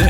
the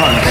homes.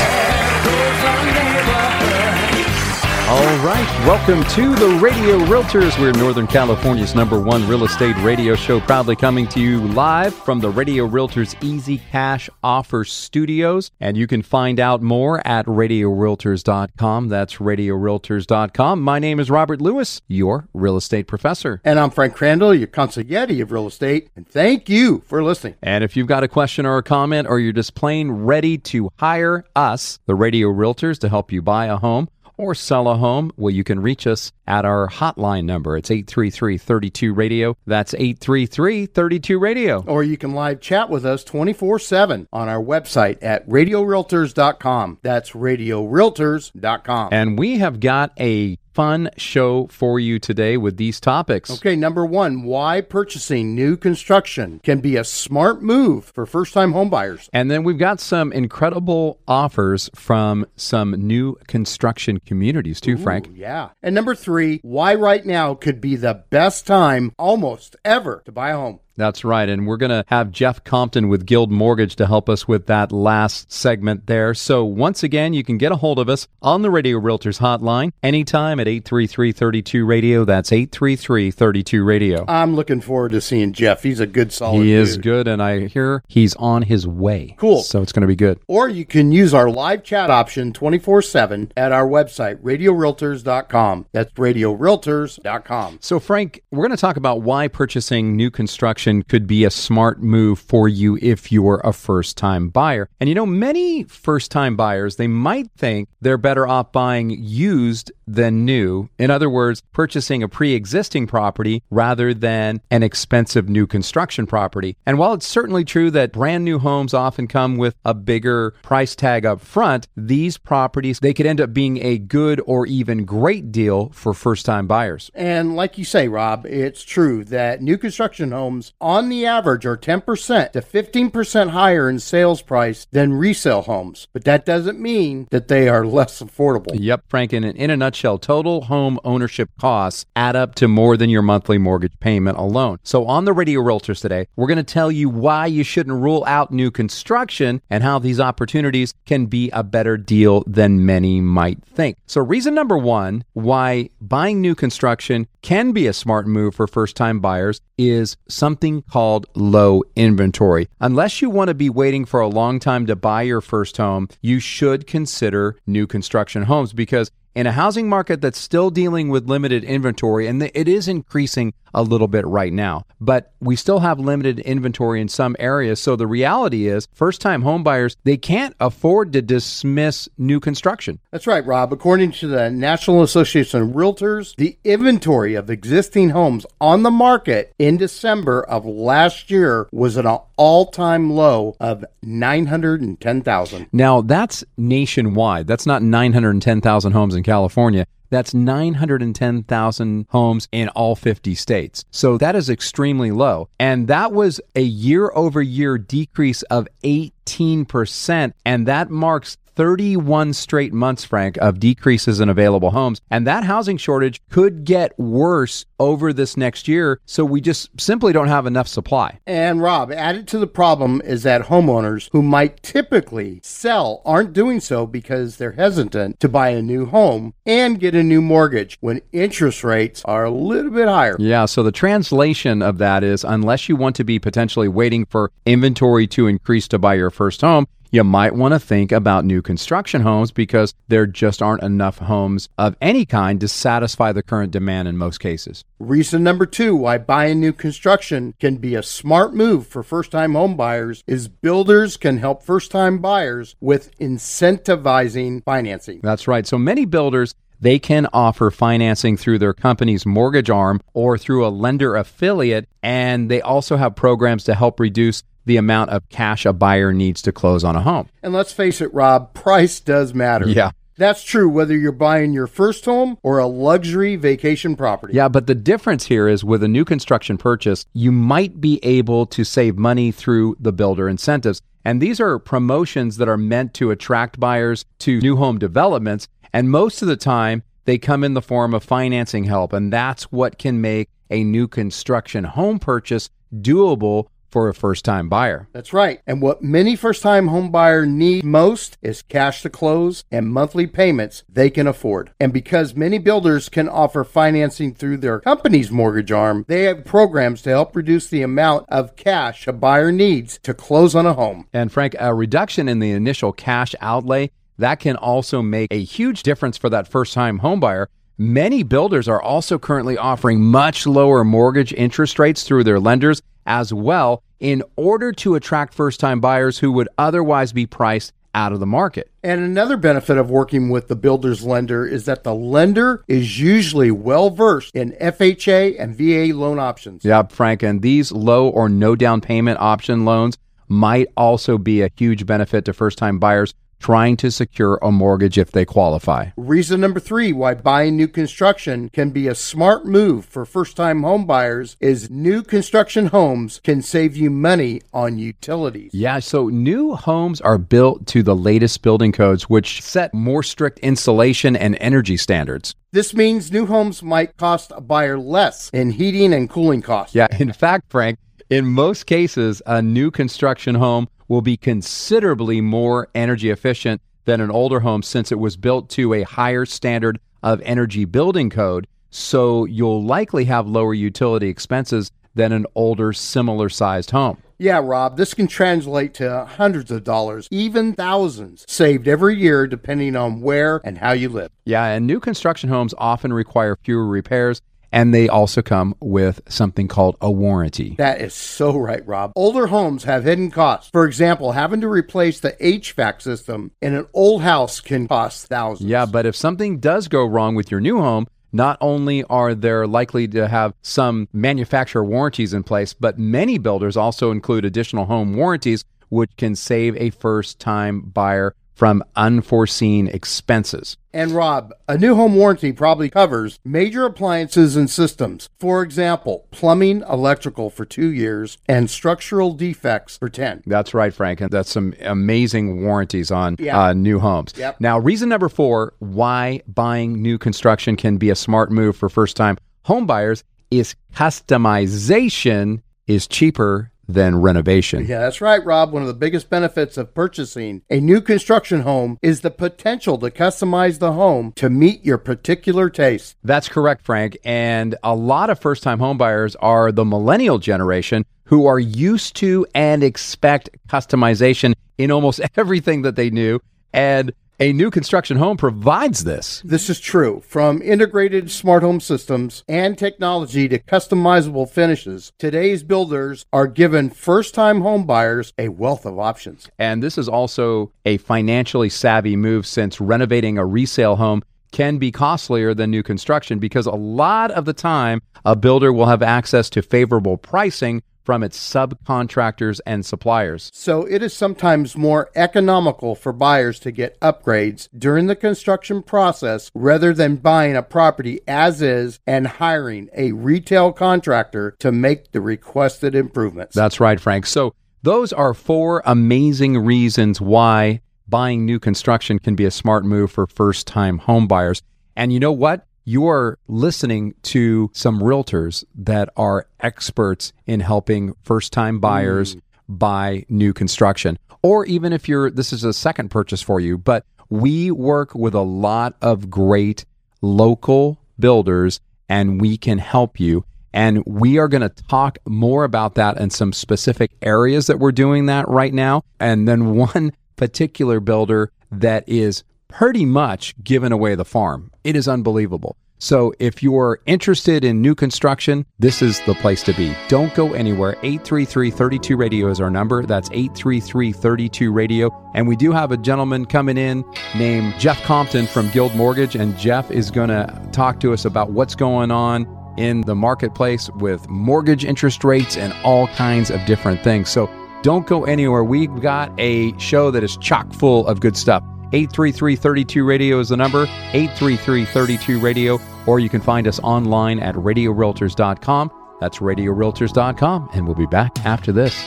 All right, welcome to the Radio Realtors. We're Northern California's number one real estate radio show, proudly coming to you live from the Radio Realtors Easy Cash Offer Studios. And you can find out more at radiorealtors.com. That's radiorealtors.com. My name is Robert Lewis, your real estate professor. And I'm Frank Crandall, your consigliere of real estate. And thank you for listening. And if you've got a question or a comment, or you're just plain ready to hire us, the Radio Realtors, to help you buy a home, or sell a home, well, you can reach us at our hotline number. It's 833 32 Radio. That's 833 32 Radio. Or you can live chat with us 24 7 on our website at radiorealtors.com. That's radiorealtors.com. And we have got a fun show for you today with these topics. Okay, number one, why purchasing new construction can be a smart move for first time homebuyers. And then we've got some incredible offers from some new construction communities too, Frank. Yeah. And number three, why right now could be the best time almost ever to buy a home. That's right. And we're going to have Jeff Compton with Guild Mortgage to help us with that last segment there. So, once again, you can get a hold of us on the Radio Realtors hotline anytime at 833 32 Radio. That's 833 32 Radio. I'm looking forward to seeing Jeff. He's a good, solid He is dude. good, and I hear he's on his way. Cool. So, it's going to be good. Or you can use our live chat option 24 7 at our website, radiorealtors.com. That's radiorealtors.com. So, Frank, we're going to talk about why purchasing new construction could be a smart move for you if you're a first time buyer. And you know, many first time buyers, they might think they're better off buying used than new. In other words, purchasing a pre existing property rather than an expensive new construction property. And while it's certainly true that brand new homes often come with a bigger price tag up front, these properties, they could end up being a good or even great deal for first time buyers. And like you say, Rob, it's true that new construction homes on the average are 10% to 15% higher in sales price than resale homes. But that doesn't mean that they are less affordable. Yep, Frank. And in a nutshell, total home ownership costs add up to more than your monthly mortgage payment alone. So on the Radio Realtors today, we're going to tell you why you shouldn't rule out new construction and how these opportunities can be a better deal than many might think. So reason number one why buying new construction can be a smart move for first time buyers is something called low inventory. Unless you want to be waiting for a long time to buy your first home, you should consider new construction homes because in a housing market that's still dealing with limited inventory, and it is increasing a little bit right now, but we still have limited inventory in some areas. So the reality is, first time homebuyers, they can't afford to dismiss new construction. That's right, Rob. According to the National Association of Realtors, the inventory of existing homes on the market in December of last year was at an all time low of 910,000. Now, that's nationwide. That's not 910,000 homes in California. That's 910,000 homes in all 50 states. So that is extremely low. And that was a year over year decrease of 18%. And that marks 31 straight months, Frank, of decreases in available homes. And that housing shortage could get worse over this next year. So we just simply don't have enough supply. And Rob, added to the problem is that homeowners who might typically sell aren't doing so because they're hesitant to buy a new home and get a new mortgage when interest rates are a little bit higher. Yeah, so the translation of that is unless you want to be potentially waiting for inventory to increase to buy your first home, you might want to think about new construction homes because there just aren't enough homes of any kind to satisfy the current demand in most cases. Reason number two why buying new construction can be a smart move for first time home buyers is builders can help first time buyers with incentivizing financing. That's right. So many builders they can offer financing through their company's mortgage arm or through a lender affiliate. And they also have programs to help reduce the amount of cash a buyer needs to close on a home. And let's face it, Rob, price does matter. Yeah. That's true whether you're buying your first home or a luxury vacation property. Yeah, but the difference here is with a new construction purchase, you might be able to save money through the builder incentives. And these are promotions that are meant to attract buyers to new home developments. And most of the time, they come in the form of financing help. And that's what can make a new construction home purchase doable for a first time buyer. That's right. And what many first time home buyer need most is cash to close and monthly payments they can afford. And because many builders can offer financing through their company's mortgage arm, they have programs to help reduce the amount of cash a buyer needs to close on a home. And Frank, a reduction in the initial cash outlay that can also make a huge difference for that first time home buyer. Many builders are also currently offering much lower mortgage interest rates through their lenders as well in order to attract first time buyers who would otherwise be priced out of the market. And another benefit of working with the builder's lender is that the lender is usually well versed in FHA and VA loan options. Yeah, Frank, and these low or no down payment option loans might also be a huge benefit to first time buyers trying to secure a mortgage if they qualify. Reason number three why buying new construction can be a smart move for first time home buyers is new construction homes can save you money on utilities. Yeah, so new homes are built to the latest building codes, which set more strict insulation and energy standards. This means new homes might cost a buyer less in heating and cooling costs. Yeah, in fact, Frank, in most cases, a new construction home will be considerably more energy efficient than an older home since it was built to a higher standard of energy building code. So you'll likely have lower utility expenses than an older, similar sized home. Yeah, Rob, this can translate to hundreds of dollars, even thousands, saved every year depending on where and how you live. Yeah, and new construction homes often require fewer repairs and they also come with something called a warranty. That is so right, Rob. Older homes have hidden costs. For example, having to replace the HVAC system in an old house can cost thousands. Yeah, but if something does go wrong with your new home, not only are there likely to have some manufacturer warranties in place, but many builders also include additional home warranties, which can save a first time buyer from unforeseen expenses. And Rob, a new home warranty probably covers major appliances and systems. For example, plumbing, electrical for two years, and structural defects for 10. That's right, Frank. And that's some amazing warranties on uh, new homes. Yep. Now, reason number four why buying new construction can be a smart move for first time home buyers is customization is cheaper than renovation. Yeah, that's right, Rob. One of the biggest benefits of purchasing a new construction home is the potential to customize the home to meet your particular taste. That's correct, Frank. And a lot of first time homebuyers are the millennial generation who are used to and expect customization in almost everything that they do. And a new construction home provides this. This is true. From integrated smart home systems and technology to customizable finishes, today's builders are giving first time home buyers a wealth of options. And this is also a financially savvy move since renovating a resale home can be costlier than new construction because a lot of the time a builder will have access to favorable pricing from its subcontractors and suppliers. So it is sometimes more economical for buyers to get upgrades during the construction process rather than buying a property as is and hiring a retail contractor to make the requested improvements. That's right, Frank. So those are four amazing reasons why buying new construction can be a smart move for first-time home buyers. And you know what? You are listening to some realtors that are experts in helping first-time buyers mm. buy new construction. Or even if you're this is a second purchase for you, but we work with a lot of great local builders and we can help you. And we are going to talk more about that and some specific areas that we're doing that right now. And then one particular builder that is pretty much giving away the farm. It is unbelievable. So if you're interested in new construction, this is the place to be. Don't go anywhere. 833-32 radio is our number. That's 833-32 radio. And we do have a gentleman coming in named Jeff Compton from Guild Mortgage and Jeff is going to talk to us about what's going on in the marketplace with mortgage interest rates and all kinds of different things. So Don't go anywhere. We've got a show that is chock full of good stuff. 833 Radio is the number, 833 Radio, or you can find us online at radiorealtors.com. That's radiorealtors.com, and we'll be back after this.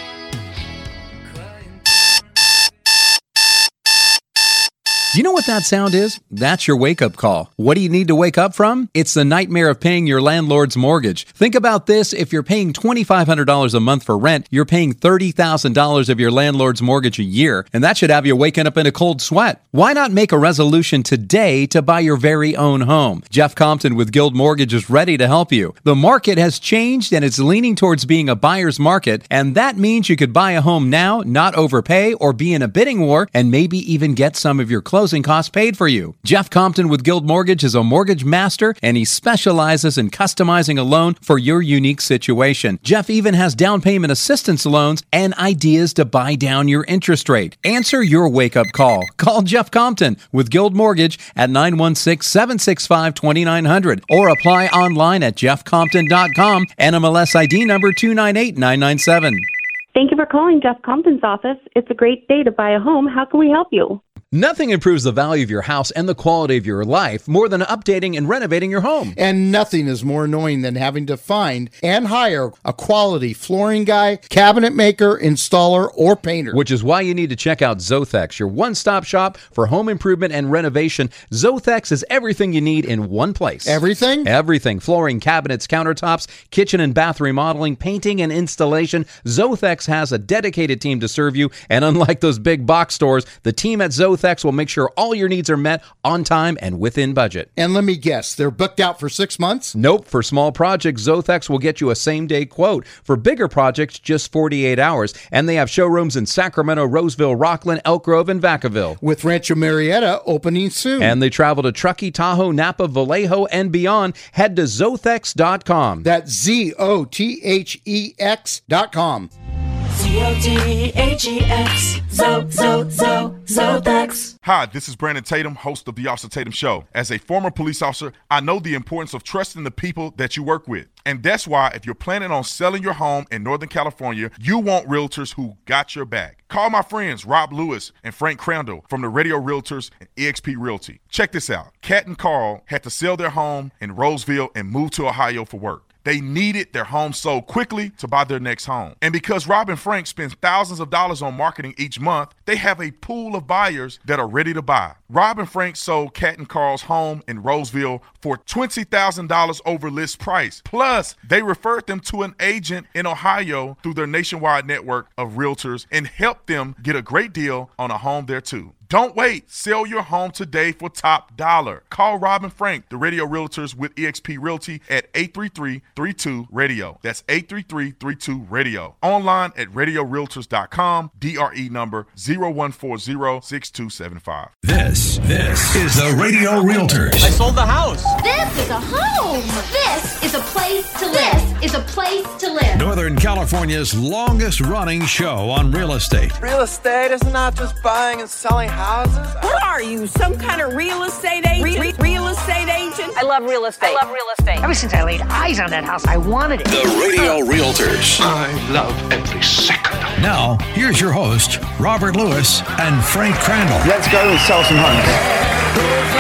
You know what that sound is? That's your wake up call. What do you need to wake up from? It's the nightmare of paying your landlord's mortgage. Think about this if you're paying $2,500 a month for rent, you're paying $30,000 of your landlord's mortgage a year, and that should have you waking up in a cold sweat. Why not make a resolution today to buy your very own home? Jeff Compton with Guild Mortgage is ready to help you. The market has changed and it's leaning towards being a buyer's market, and that means you could buy a home now, not overpay, or be in a bidding war, and maybe even get some of your closing costs paid for you. Jeff Compton with Guild Mortgage is a mortgage master and he specializes in customizing a loan for your unique situation. Jeff even has down payment assistance loans and ideas to buy down your interest rate. Answer your wake up call. Call Jeff Compton with Guild Mortgage at 916 765 2900 or apply online at jeffcompton.com. NMLS ID number 298997. Thank you for calling Jeff Compton's office. It's a great day to buy a home. How can we help you? Nothing improves the value of your house and the quality of your life more than updating and renovating your home. And nothing is more annoying than having to find and hire a quality flooring guy, cabinet maker, installer, or painter. Which is why you need to check out Zothex, your one stop shop for home improvement and renovation. Zothex is everything you need in one place. Everything? Everything flooring, cabinets, countertops, kitchen and bath remodeling, painting, and installation. Zothex has a dedicated team to serve you. And unlike those big box stores, the team at Zothex will make sure all your needs are met on time and within budget. And let me guess, they're booked out for six months? Nope. For small projects, Zothex will get you a same day quote. For bigger projects, just 48 hours. And they have showrooms in Sacramento, Roseville, Rocklin, Elk Grove, and Vacaville. With Rancho Murieta opening soon. And they travel to Truckee, Tahoe, Napa, Vallejo, and beyond. Head to Zothex.com. That's Z O T H E X.com. Hi, this is Brandon Tatum, host of The Officer Tatum Show. As a former police officer, I know the importance of trusting the people that you work with. And that's why if you're planning on selling your home in Northern California, you want realtors who got your back. Call my friends Rob Lewis and Frank Crandall from the Radio Realtors and EXP Realty. Check this out. Kat and Carl had to sell their home in Roseville and move to Ohio for work. They needed their home sold quickly to buy their next home. And because Rob and Frank spend thousands of dollars on marketing each month, they have a pool of buyers that are ready to buy. Rob and Frank sold Cat and Carl's home in Roseville for $20,000 over list price. Plus, they referred them to an agent in Ohio through their nationwide network of realtors and helped them get a great deal on a home there too. Don't wait. Sell your home today for top dollar. Call Rob and Frank, the radio realtors with eXp Realty at 833-32-RADIO. That's 833-32-RADIO. Online at radiorealtors.com. DRE number 0140-6275. This, this is the Radio Realtors. I sold the house. This is a home. This is a place to live. This is a place to live. Northern California's longest running show on real estate. Real estate is not just buying and selling houses. What are you, some kind of real estate agent? Re- re- real estate agent? I love real estate. I love real estate. Ever since I laid eyes on that house, I wanted it. The Radio Realtors. I love every second. Now, here's your host, Robert Lewis and Frank Crandall. Let's go and sell some homes.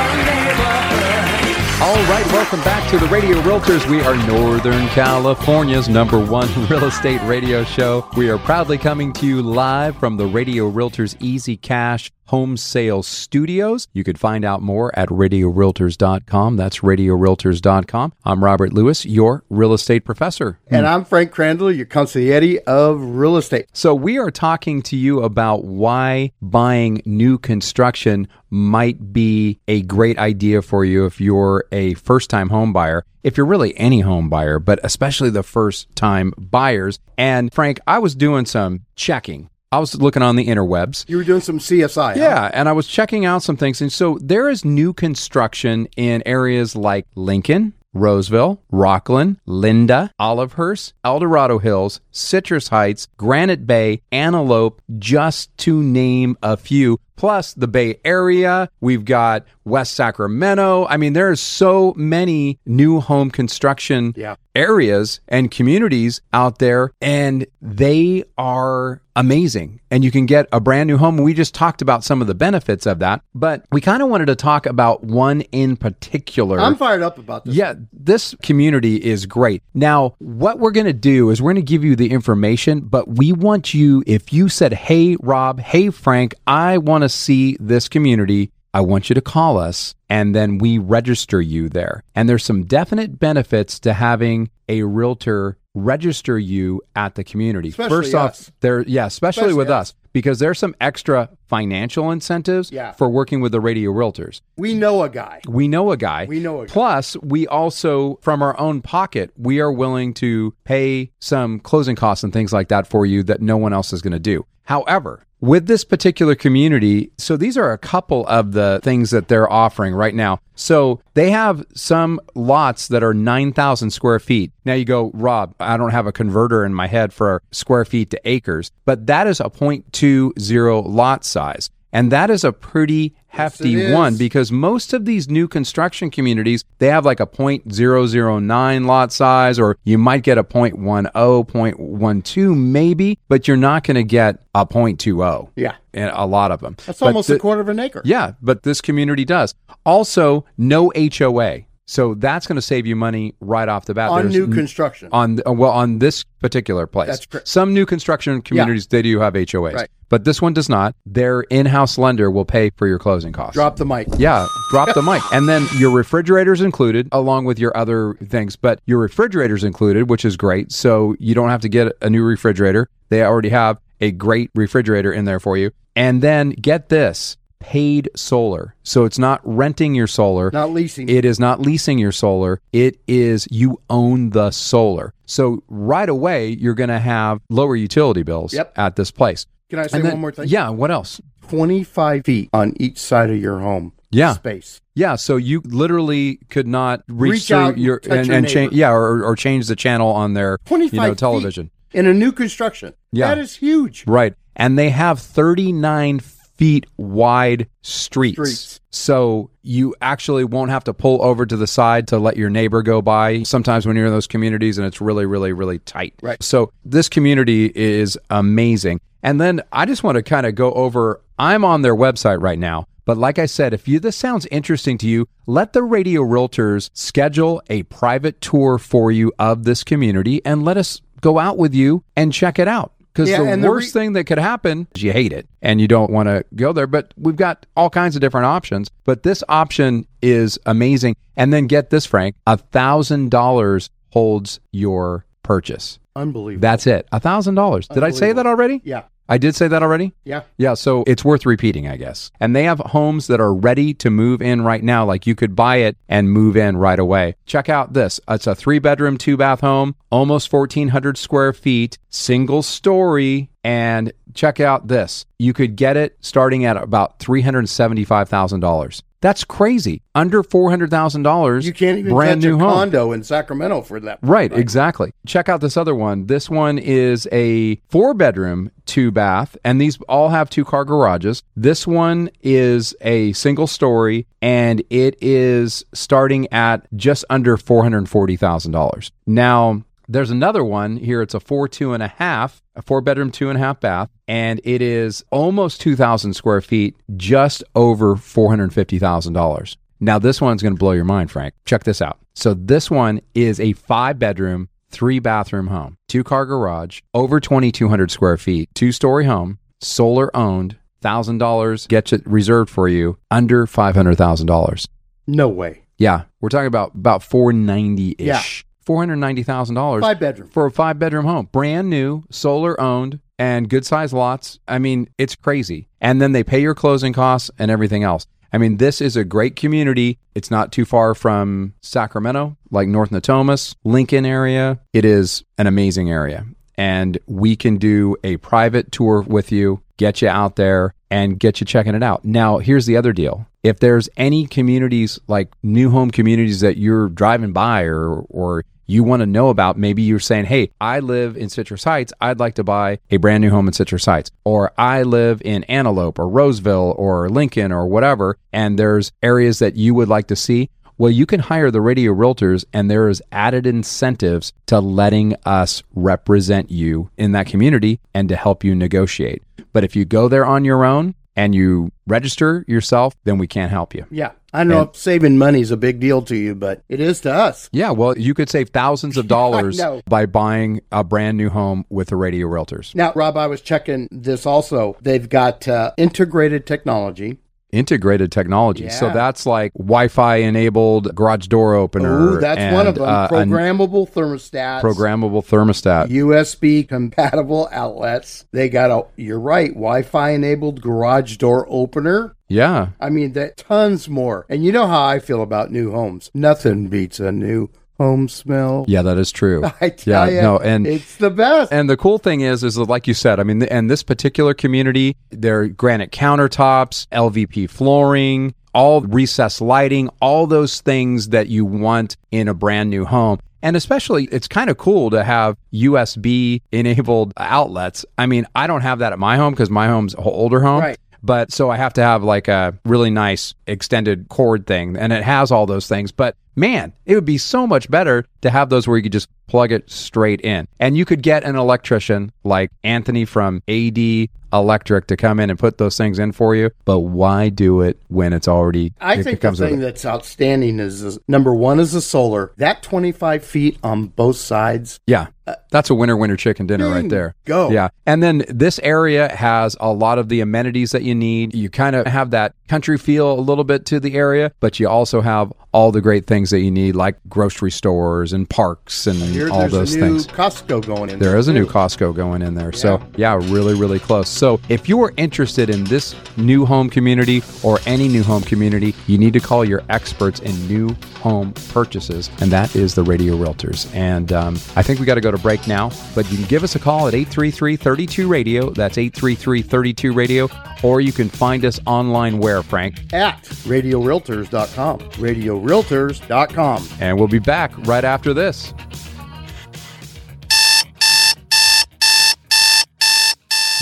All right, welcome back to the Radio Realtors. We are Northern California's number one real estate radio show. We are proudly coming to you live from the Radio Realtors Easy Cash home sales studios. You could find out more at radiorealtors.com. That's radiorealtors.com. I'm Robert Lewis, your real estate professor. And I'm Frank Crandall, your consigliere of real estate. So, we are talking to you about why buying new construction might be a great idea for you if you're a first time home buyer. If you're really any home buyer, but especially the first time buyers. And Frank, I was doing some checking. I was looking on the interwebs. You were doing some CSI. Yeah, and I was checking out some things. And so there is new construction in areas like Lincoln, Roseville, Rocklin, Linda, Olivehurst, El Dorado Hills, Citrus Heights, Granite Bay, Antelope, just to name a few. Plus the Bay Area. We've got West Sacramento. I mean, there's so many new home construction Yeah. areas and communities out there, and they are amazing. And you can get a brand new home. We just talked about some of the benefits of that, but we kind of wanted to talk about one in particular. I'm fired up about this. Yeah, this community is great. Now, what we're going to do is we're going to give you the information, but we want you, if you said, Hey, Rob, hey, Frank, I want to see this community, I want you to call us and then we register you there. And there's some definite benefits to having a realtor register you at the community. Especially First us. off, there, yeah, especially, Especially with us. us. Because there's some extra financial incentives Yeah. for working with the radio realtors. We know a guy. We know a guy. We know a guy. Plus, we also, from our own pocket, we are willing to pay some closing costs and things like that for you that no one else is going to do. However, with this particular community, so these are a couple of the things that they're offering right now. So they have some lots that are 9,000 square feet. Now you go, Rob, I don't have a converter in my head for square feet to acres, but that is a 0.20 lot size. And that is a pretty hefty it one because most of these new construction communities they have like a 0.009 lot size or you might get a 0.10 0.12 maybe but you're not going to get a 0.20 Yeah. in a lot of them That's But almost the- a quarter of an acre. yeah but this community does also no hoa so that's going to save you money right off the bat On There's new n- construction. on uh, well on this particular place. That's correct. Some new construction communities they do have HOAs, Right. but this one does not. Their in-house lender will pay for your closing costs. Drop the mic. Yeah, drop the mic. And then your refrigerator's included along with your other things, but your refrigerator's included, which is great. So you don't have to get a new refrigerator. They already have a great refrigerator in there for you. And then get this, paid solar. So it's not renting your solar. Not leasing. It is not leasing your solar. It is you own the solar. So right away you're going to have lower utility bills Yep. at this place. Can I say then- one more thing? Yeah, what else? 25 feet on each side of your home. Yeah. Space. Yeah, so you literally could not reach, Reach out your and, your and change yeah, or, or change the channel on their 25 you know television. in a new construction. Yeah. That is huge. Right. And they have 39 feet wide streets. Streets. So you actually won't have to pull over to the side to let your neighbor go by sometimes when you're in those communities and it's really, really, really tight. Right. So this community is amazing. And then I just want to kind of go over I'm on their website right now. But like I said, if you this sounds interesting to you, let the radio realtors schedule a private tour for you of this community and let us go out with you and check it out. Because Yeah, the and the worst re- thing that could happen is you hate it and you don't want to go there. But we've got all kinds of different options. But this option is amazing. And then get this, Frank, a thousand dollars holds your purchase. Unbelievable. That's it. A thousand dollars. Did I say that already? Yeah. I did say that already? Yeah. Yeah, so it's worth repeating, I guess. And they have homes that are ready to move in right now. Like you could buy it and move in right away. Check out this. It's a three bedroom, two bath home, almost 1,400 square feet, single story. And check out this. You could get it starting at about $375,000. That's crazy. Under $400,000. You can't even brand new a home. condo in Sacramento for that. Right, exactly. Check out this other one. This one is a four bedroom, two bath, and these all have two car garages. This one is a single story, and it is starting at just under $440,000. Now, there's another one here. It's a four, two and a half, a four bedroom, two and a half bath, and it is almost 2,000 square feet, just over $450,000. Now, this one's going to blow your mind, Frank. Check this out. So, this one is a five bedroom, three bathroom home, two car garage, over 2,200 square feet, two story home, solar owned, $1,000 gets it reserved for you, under $500,000. No way. Yeah, we're talking about about 490 ish. Yeah. $490,000 Five bedroom. for a five bedroom home, brand new, solar owned, and good sized lots. I mean, it's crazy. And then they pay your closing costs and everything else. I mean, this is a great community. It's not too far from Sacramento, like North Natomas, Lincoln area. It is an amazing area. And we can do a private tour with you, get you out there, and get you checking it out. Now, here's the other deal. If there's any communities like new home communities that you're driving by or or you want to know about, maybe you're saying, Hey, I live in Citrus Heights. I'd like to buy a brand new home in Citrus Heights. Or I live in Antelope or Roseville or Lincoln or whatever. And there's areas that you would like to see. Well, you can hire the radio realtors, and there is added incentives to letting us represent you in that community and to help you negotiate. But if you go there on your own and you register yourself, then we can't help you. Yeah. I don't know if saving money is a big deal to you, but it is to us. Yeah, well, you could save thousands of dollars by buying a brand new home with the radio realtors. Now, Rob, I was checking this also. They've got uh, integrated technology. Integrated technology. So that's like Wi Fi enabled garage door opener. Ooh, that's one of them. uh, Programmable thermostats. programmable thermostat. USB compatible outlets. They got a, you're right, Wi Fi enabled garage door opener. yeah. I mean, that tons more. And you know how I feel about new homes. Nothing beats a new home smell. Yeah, that is true. I tell yeah, ya, no, and it's the best. And the cool thing is, is that, like you said, I mean, and this particular community, they're granite countertops, LVP flooring, all recessed lighting, all those things that you want in a brand new home. And especially, it's kind of cool to have USB enabled outlets. I mean, I don't have that at my home because my home's an older home. Right. But so I have to have like a really nice extended cord thing, and it has all those things. But man, it would be so much better to have those where you could just plug it straight in. And you could get an electrician like Anthony from AD Electric to come in and put those things in for you. But why do it when it's already I it think the thing that's outstanding is, is number one is the solar. That 25 feet on both sides. Yeah. That's a winner winner chicken dinner right there. Go. Yeah. And then this area has a lot of the amenities that you need. You kind of have that country feel a little bit to the area, but you also have all the great things that you need like grocery stores and parks and Here, all those a new things. Costco going in. There is a new. Costco going in there. So, yeah, really, really close. So, if you are interested in this new home community or any new home community, you need to call your experts in new home purchases, and that is the Radio Realtors. And um, I think we got to go to break now, but you can give us a call at 833 32 Radio. That's 833 32 Radio. Or you can find us online where, Frank? At radiorealtors.com. Radiorealtors.com. And we'll be back right after this.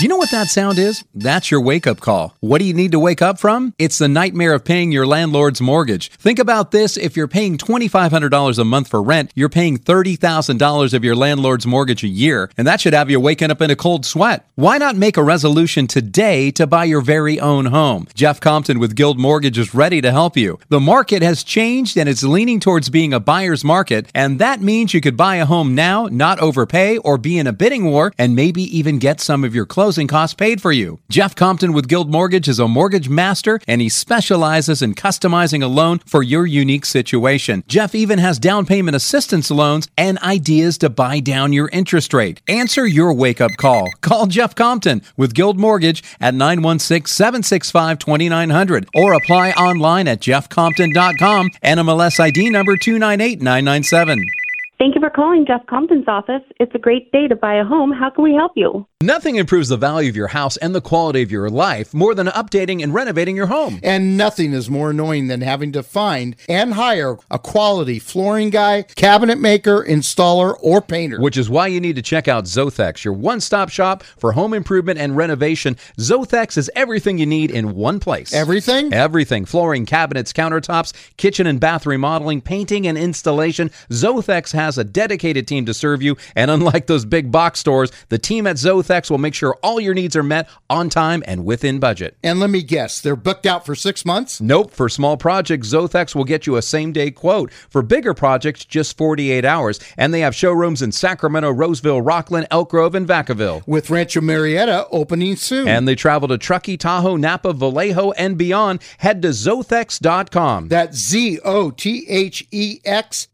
Do you know what that sound is? That's your wake up call. What do you need to wake up from? It's the nightmare of paying your landlord's mortgage. Think about this if you're paying $2,500 a month for rent, you're paying $30,000 of your landlord's mortgage a year, and that should have you waking up in a cold sweat. Why not make a resolution today to buy your very own home? Jeff Compton with Guild Mortgage is ready to help you. The market has changed and it's leaning towards being a buyer's market, and that means you could buy a home now, not overpay, or be in a bidding war, and maybe even get some of your closing costs paid for you. Jeff Compton with Guild Mortgage is a mortgage master, and he specializes in customizing a loan for your unique situation. Jeff even has down payment assistance loans and ideas to buy down your interest rate. Answer your wake up call. Call Jeff Compton with Guild Mortgage at 916 765 2900 or apply online at jeffcompton.com, NMLS ID number 298997. Thank you for calling Jeff Compton's office. It's a great day to buy a home. How can we help you? Nothing improves the value of your house and the quality of your life more than updating and renovating your home. And nothing is more annoying than having to find and hire a quality flooring guy, cabinet maker, installer, or painter. Which is why you need to check out Zothex, your one stop shop for home improvement and renovation. Zothex is everything you need in one place. Everything? Everything flooring, cabinets, countertops, kitchen and bath remodeling, painting, and installation. Zothex has a dedicated team to serve you. And unlike those big box stores, the team at Zothex will make sure all your needs are met on time and within budget. And let me guess, they're booked out for six months? Nope. For small projects, Zothex will get you a same day quote. For bigger projects, just 48 hours. And they have showrooms in Sacramento, Roseville, Rocklin, Elk Grove, and Vacaville. With Rancho Murieta opening soon. And they travel to Truckee, Tahoe, Napa, Vallejo, and beyond. Head to Zothex.com. That's Z O T H E X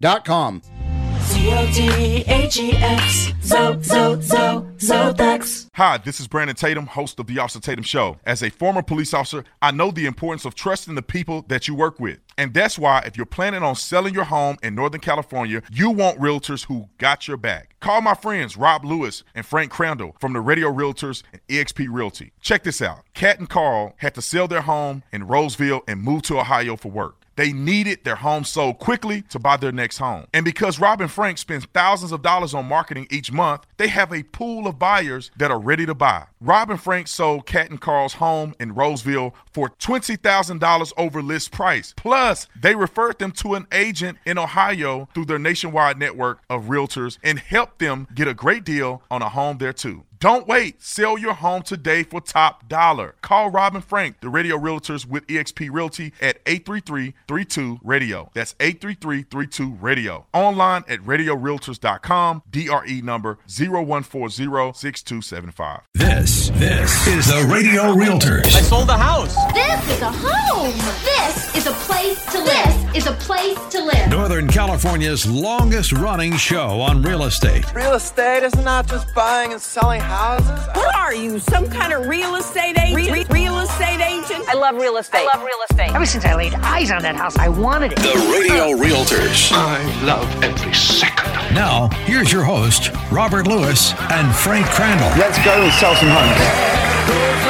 Hi, this is Brandon Tatum, host of The Officer Tatum Show. As a former police officer, I know the importance of trusting the people that you work with. And that's why, if you're planning on selling your home in Northern California, you want realtors who got your back. Call my friends Rob Lewis and Frank Crandall from the Radio Realtors and EXP Realty. Check this out Kat and Carl had to sell their home in Roseville and move to Ohio for work. They needed their home sold quickly to buy their next home. And because Rob and Frank spends thousands of dollars on marketing each month, they have a pool of buyers that are ready to buy. Rob and Frank sold Cat and Carl's home in Roseville for $20,000 over list price. Plus, they referred them to an agent in Ohio through their nationwide network of realtors and helped them get a great deal on a home there too. Don't wait. Sell your home today for top dollar. Call Rob and Frank, the radio realtors with eXp Realty at 833-32-RADIO. That's 833-32-RADIO. Online at radiorealtors.com. DRE number 0140-6275. This, this is the Radio Realtors. I sold the house. This is a home. This is a place to live. This is a place to live. Northern California's longest running show on real estate. Real estate is not just buying and selling houses. What are you, some kind of real estate agent? Re- real estate agent? I love real estate. I love real estate. Ever since I laid eyes on that house, I wanted it. The Radio Realtors. I love every second. Now, here's your host, Robert Lewis and Frank Crandall. Let's go and sell some homes.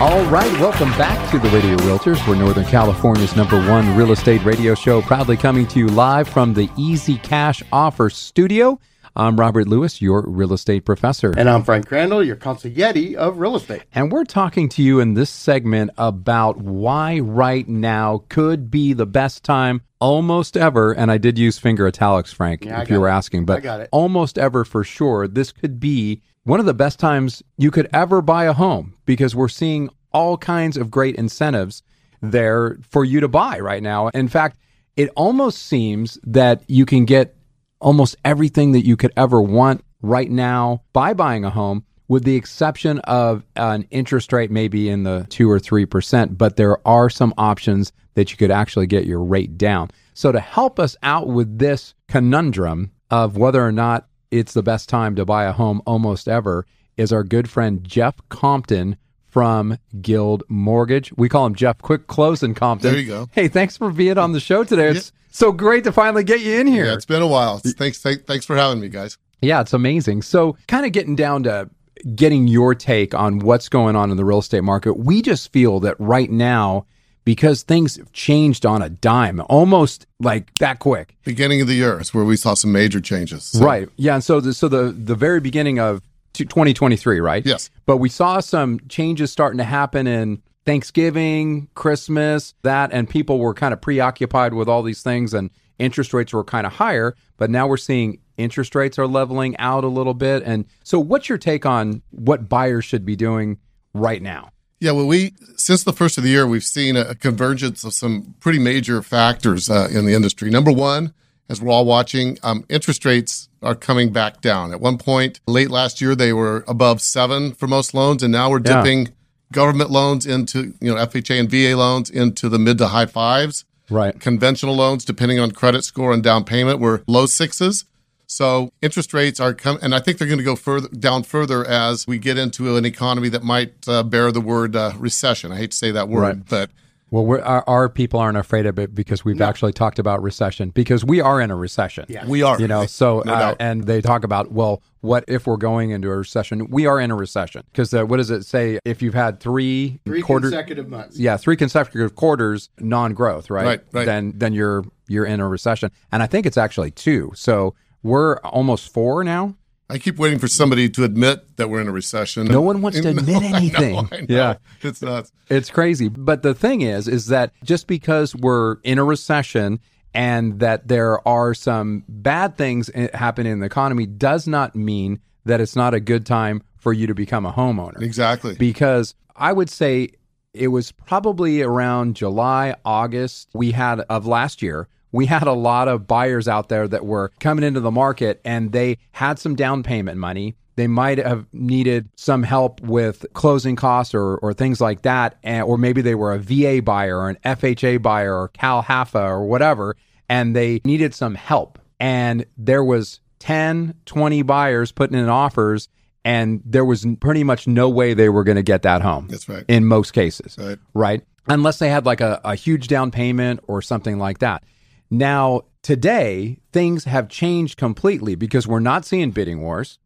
All right, welcome back to the Radio Realtors. We're Northern California's number one real estate radio show, proudly coming to you live from the Easy Cash Offer Studio. I'm Robert Lewis, your real estate professor. And I'm Frank Crandall, your consigliere of real estate. And we're talking to you in this segment about why right now could be the best time almost ever. And I did use finger italics, Frank, Yeah, if you were it. asking, I but got it. almost ever for sure. This could be one of the best times you could ever buy a home because we're seeing all kinds of great incentives there for you to buy right now. In fact, it almost seems that you can get almost everything that you could ever want right now by buying a home, with the exception of an interest rate maybe in the two or three percent. But there are some options that you could actually get your rate down. So to help us out with this conundrum of whether or not it's the best time to buy a home almost ever is our good friend Jeff Compton from Guild Mortgage. We call him Jeff Quick Closing Compton. There you go. Hey, thanks for being on the show today. It's so great to finally get you in here. Yeah, it's been a while. Thanks, thank, thanks for having me, guys. Yeah, it's amazing. So, kind of getting down to getting your take on what's going on in the real estate market. We just feel that right now, because things have changed on a dime, almost like that quick. Beginning of the year is where we saw some major changes. So- Right. Yeah. And so, the, so the the very beginning of 2023, right? Yes. But we saw some changes starting to happen in Thanksgiving, Christmas, that, and people were kind of preoccupied with all these things, and interest rates were kind of higher. But now we're seeing interest rates are leveling out a little bit. And so, what's your take on what buyers should be doing right now? Yeah, well, we since the first of the year, we've seen a, a convergence of some pretty major factors uh, in the industry. Number one, as we're all watching, um, interest rates are coming back down. At one point late last year, they were above seven for most loans, and now we're Yeah. dipping government loans into you know FHA and VA loans into the mid to high fives. Right. Conventional loans, depending on credit score and down payment, were low sixes. So interest rates are coming, and I think they're going to go further down further as we get into an economy that might uh, bear the word uh, recession. I hate to say that word, Right. but Well, we're, our, our people aren't afraid of it because we've actually talked about recession because we are in a recession. Yeah. we are. You know, so No uh, and they talk about well, what if we're going into a recession? We are in a recession because uh, what does it say? If you've had three, Three quarter, consecutive months. yeah, three consecutive quarters non-growth, right? Right, right. Then then you're you're in a recession, and I think it's actually two. So we're almost four now. I keep waiting for somebody to admit that we're in a recession. No one wants to admit I know, anything. I know. Yeah. it's nuts. It's crazy. But the thing is, is that just because we're in a recession and that there are some bad things eh, happening in the economy does not mean that it's not a good time for you to become a homeowner. Exactly. Because I would say it was probably around July, August, we had of last year. We had a lot of buyers out there that were coming into the market and they had some down payment money. They might have needed some help with closing costs or, or things like that. And, or maybe they were a VA buyer or an FHA buyer or CalHFA or whatever. and they needed some help. And there was 10, 20 buyers putting in offers and there was pretty much no way they were going to get that home. That's right. In most cases. Right. Right. Unless they had like a, a huge down payment or something like that. Now, today, things have changed completely because we're not seeing bidding wars.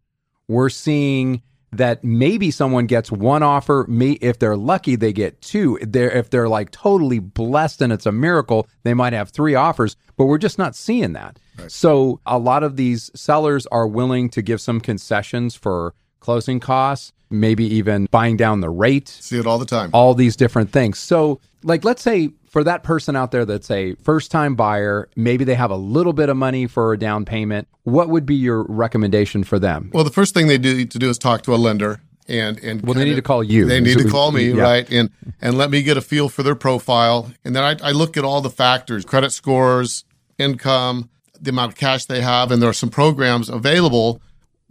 We're seeing that maybe someone gets one offer. May, if they're lucky, they get two. They're, if they're like totally blessed and it's a miracle, they might have three offers, but we're just not seeing that. So a lot of these sellers are willing to give some concessions for closing costs, maybe even buying down the rate, See it all the time. all these different things. So, like, let's say for that person out there that's a first time buyer, maybe they have a little bit of money for a down payment. What would be your recommendation for them? Well, the first thing they do need to do is talk to a lender. And, and Well, they need to call you. They need to call me, yeah. right? And and let me get a feel for their profile. And then I, I look at all the factors: credit scores, income, the amount of cash they have, and there are some programs available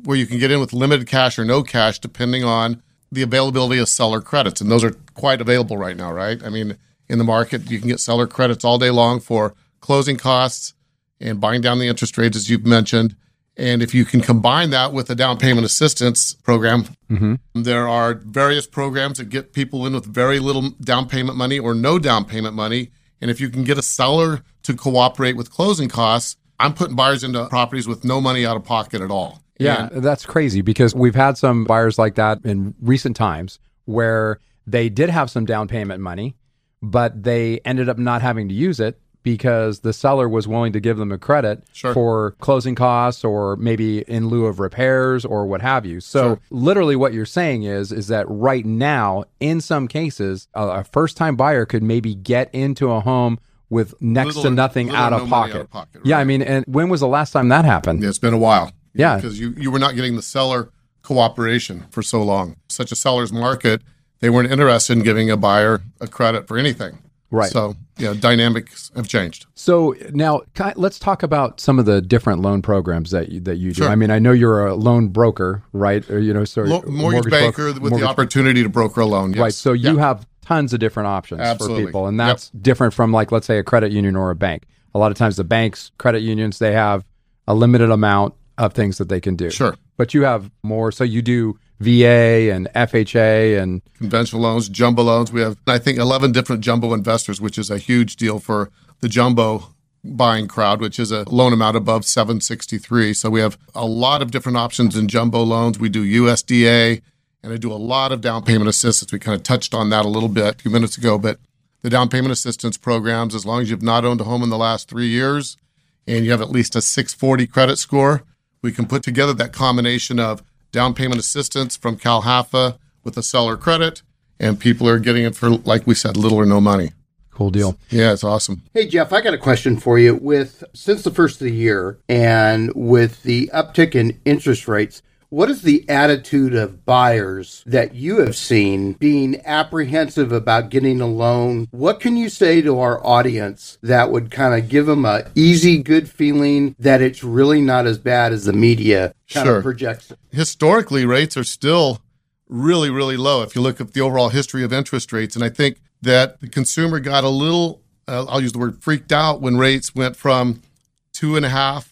where you can get in with limited cash or no cash, depending on the availability of seller credits. And those are quite available right now, right? I mean, in the market, you can get seller credits all day long for closing costs and buying down the interest rates, as you've mentioned. And if you can combine that with a down payment assistance program, mm-hmm. there are various programs that get people in with very little down payment money or no down payment money. And if you can get a seller to cooperate with closing costs, I'm putting buyers into properties with no money out of pocket at all. Yeah, And that's crazy because we've had some buyers like that in recent times where they did have some down payment money, but they ended up not having to use it because the seller was willing to give them a credit Sure. for closing costs or maybe in lieu of repairs or what have you. So Sure. literally what you're saying is is that right now in some cases a, a first-time buyer could maybe get into a home with next Little to nothing out of pocket. out of pocket, Yeah, I mean and when was the last time that happened? Yeah, it's been a while. Yeah. Because you, you were not getting the seller cooperation for so long. Such a seller's market, they weren't interested in giving a buyer a credit for anything. Right. So, yeah, dynamics have changed. So now let's talk about some of the different loan programs that you, that you do. Sure. I mean, I know you're a loan broker, right? Or, you know, so Lo- mortgage, banker broker- with mortgage- the opportunity to broker a loan. Yes. Right. So you Yeah. have tons of different options Absolutely. for people, and Yep. that's different from like let's say a credit union or a bank. A lot of times the banks, credit unions, they have a limited amount of things that they can do. Sure. But you have more. So you do VA and FHA and conventional loans, jumbo loans. We have, I think, 11 different jumbo investors, which is a huge deal for the jumbo buying crowd, which is a loan amount above 763. So we have a lot of different options in jumbo loans. We do USDA and I do a lot of down payment assistance. We kind of touched on that a little bit a few minutes ago, but the down payment assistance programs, as long as you've not owned a home in the last three years and you have at least a 640 credit score, we can put together that combination of down payment assistance from CalHFA with a seller credit, and people are getting it for, like we said, little or no money. cool deal. Yeah, it's awesome. Hey Jeff, I got a question for you. With since the first of the year and with the uptick in interest rates, what is the attitude of buyers that you have seen being apprehensive about getting a loan? What can you say to our audience that would kind of give them a easy, good feeling that it's really not as bad as the media kind Sure. of projects? Historically, rates are still really, really low if you look at the overall history of interest rates. And I think that the consumer got a little, uh, I'll use the word freaked out when rates went from two and a half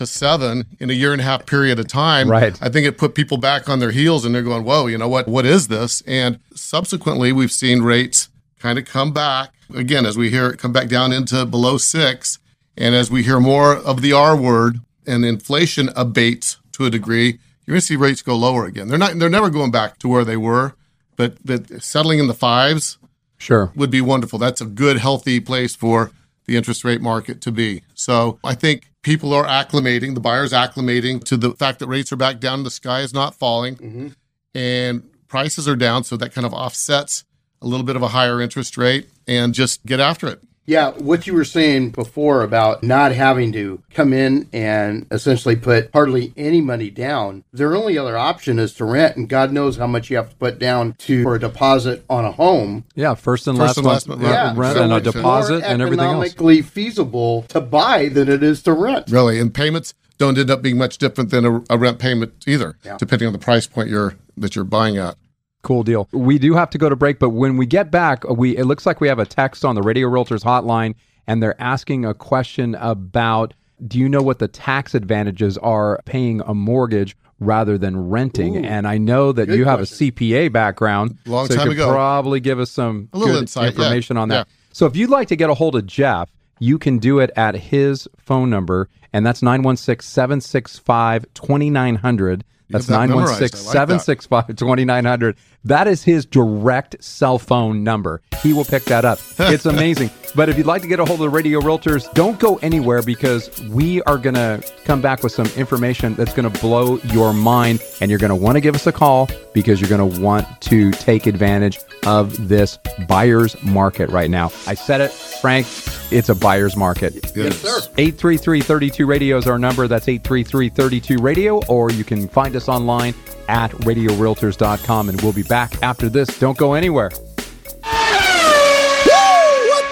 to seven in a year and a half period of time. Right. I think it put people back on their heels and they're going, whoa, you know what? What is this? And subsequently, we've seen rates kind of come back again as we hear it come back down into below six. And as we hear more of the R word and inflation abates to a degree, you're going to see rates go lower again. They're not, they're never going back to where they were, but, but settling in the fives Sure. would be wonderful. That's a good, healthy place for the interest rate market to be. So I think people are acclimating, the buyers acclimating to the fact that rates are back down, the sky is not falling, mm-hmm. and prices are down. So that kind of offsets a little bit of a higher interest rate and just get after it. Yeah, what you were saying before about not having to come in and essentially put hardly any money down, their only other option is to rent, and God knows how much you have to put down to for a deposit on a home. Yeah. First and First last and month last month, rent, yeah. rent So and a deposit and everything else. economically feasible to buy than it is to rent. Really, and payments don't end up being much different than a, a rent payment either, Yeah. depending on the price point you're that you're buying at. Cool deal. We do have to go to break, but when we get back, we it looks like we have a text on the Radio Realtors hotline, and they're asking a question about do you know what the tax advantages are paying a mortgage rather than renting? Ooh. and I know that you have question. a CPA background. Long so time you could ago. probably give us some good insight, yeah. information on that. Yeah. So if you'd like to get a hold of Jeff, you can do it at his phone number, and that's 916 765 2900. That's have 916 I like that. 765 2900. That is his direct cell phone number. He will pick that up. It's amazing. but if you'd like to get a hold of the Radio Realtors, don't go anywhere because we are going to come back with some information that's going to blow your mind. And you're going to want to give us a call because you're going to want to take advantage of this buyer's market right now. I said it, Frank, it's a buyer's market. Yes, sir. 833-32 radio is our number. That's 833-32 radio, or you can find us online at radiorealtors.com and we'll be back after this. Don't go anywhere. What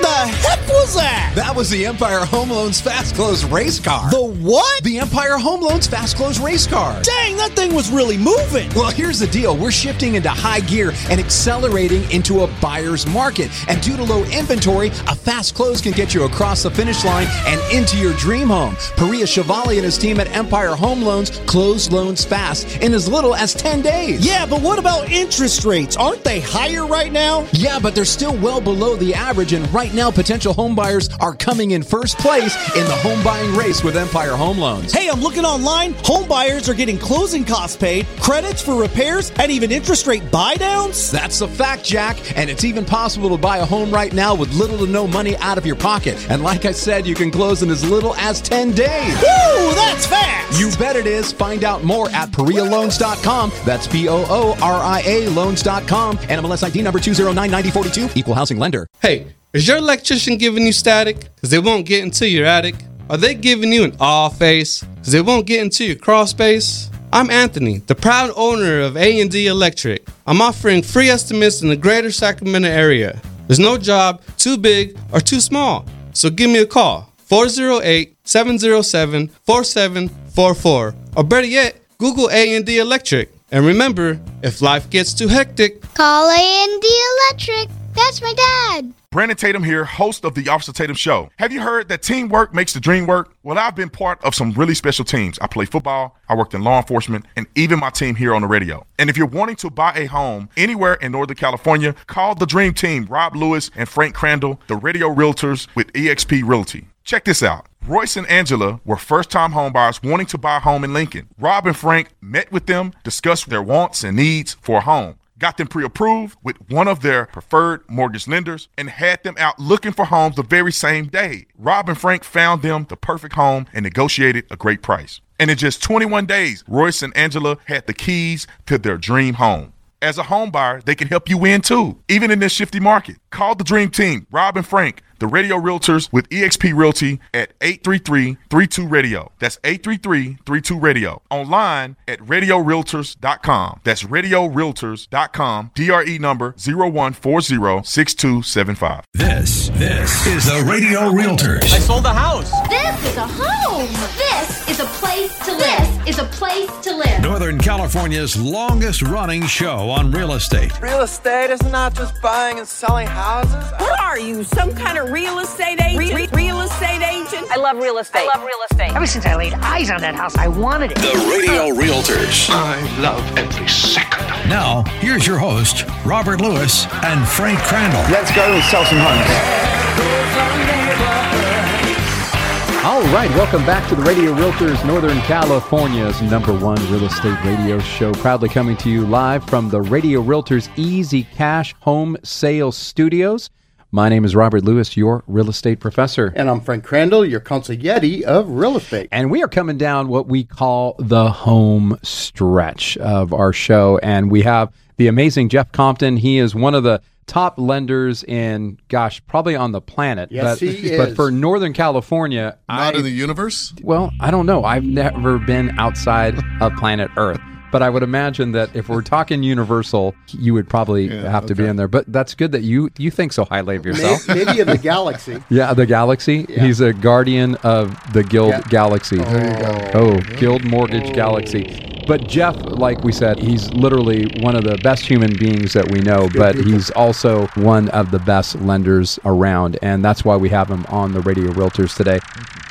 the heck was that? That was the Empire Home Loans Fast Close race car. The what? The Empire Home Loans Fast Close race car. Dang, that thing was really moving. Well, here's the deal. We're shifting into high gear and accelerating into a buyer's market. And due to low inventory, a fast close can get you across the finish line and into your dream home. Pooria Chevalier and his team at Empire Home Loans close loans fast in as little as 10 days. Yeah, but what about interest rates? Aren't they higher right now? Yeah, but they're still well below the average, and right now, potential home buyers are coming in first place in the home buying race with Empire Home Loans. Hey, I'm looking online. Home buyers are getting closing costs paid, credits for repairs, and even interest rate buy downs. That's a fact, Jack, and it's even possible to buy a home right now with little to no money out of your pocket. And like I said, you can close in as little as 10 days. Woo, that's fast! You bet it is. Find out more at PooriaLoans.com. That's P O O R I A Loans.com. NMLS ID number 2099042. Equal housing lender. Hey, is your electrician giving you static? Because they won't get into your attic? Are they giving you an awe face? Because they won't get into your crawl space? I'm Anthony, the proud owner of A&D Electric. I'm offering free estimates in the greater Sacramento area. There's no job too big or too small. So give me a call, 408-707-4744. Or better yet, Google A&D Electric. And remember, if life gets too hectic, Call A&D Electric. That's my dad. Brandon Tatum here, host of the Officer Tatum Show. Have you heard that teamwork makes the dream work? Well, I've been part of some really special teams. I play football, I worked in law enforcement, and even my team here on the radio. And if you're wanting to buy a home anywhere in Northern California, call the Dream Team, Rob Lewis and Frank Crandall, the radio realtors with eXp Realty. Check this out. Royce and Angela were first time homebuyers wanting to buy a home in Lincoln. Rob and Frank met with them, discussed their wants and needs for a home got them pre-approved with one of their preferred mortgage lenders and had them out looking for homes the very same day. Rob and Frank found them the perfect home and negotiated a great price. And in just 21 days, Royce and Angela had the keys to their dream home. As a home buyer, they can help you win too, even in this shifty market. Call the Dream Team, Rob and Frank, the radio realtors with eXp Realty at 833-32-RADIO. That's 833-32-RADIO. Online at radiorealtors.com. That's radiorealtors.com. DRE number 01406275. This, this is the Radio Realtors. I sold the house. This is a home. This is a place to live. This is a place to live. Northern California's longest running show on real estate. Real estate is not just buying and selling houses. What are you, some kind of real estate agent? Re- re- real estate agent? I love real estate. I love real estate. Ever since I laid eyes on that house, I wanted it. The Radio Realtors. I love every second. Now, here's your host, Robert Lewis and Frank Crandall. Let's go and sell some homes. All right, welcome back to the Radio Realtors Northern California's number one real estate radio show. Proudly coming to you live from the Radio Realtors Easy Cash Home Sales Studios. My name is Robert Lewis, your real estate professor. And I'm Frank Crandall, your consigliere of real estate. And we are coming down what we call the home stretch of our show. And we have the amazing Jeff Compton. He is one of the top lenders in, gosh, probably on the planet. Yes, but, he But for Northern California, Not I, in the universe? well, I don't know. I've never been outside of planet Earth. But I would imagine that if we're talking universal, you would probably Yeah, have to be in there. But that's good that you you think so highly of yourself. May- Maybe in the galaxy. Yeah, the Galaxy. Yeah. He's a guardian of the Guild Yeah. Galaxy. Oh, there you go. Oh, Guild Mortgage Galaxy. But Jeff, like we said, he's literally one of the best human beings that we know, but he's also one of the best lenders around. And that's why we have him on the Radio Realtors today.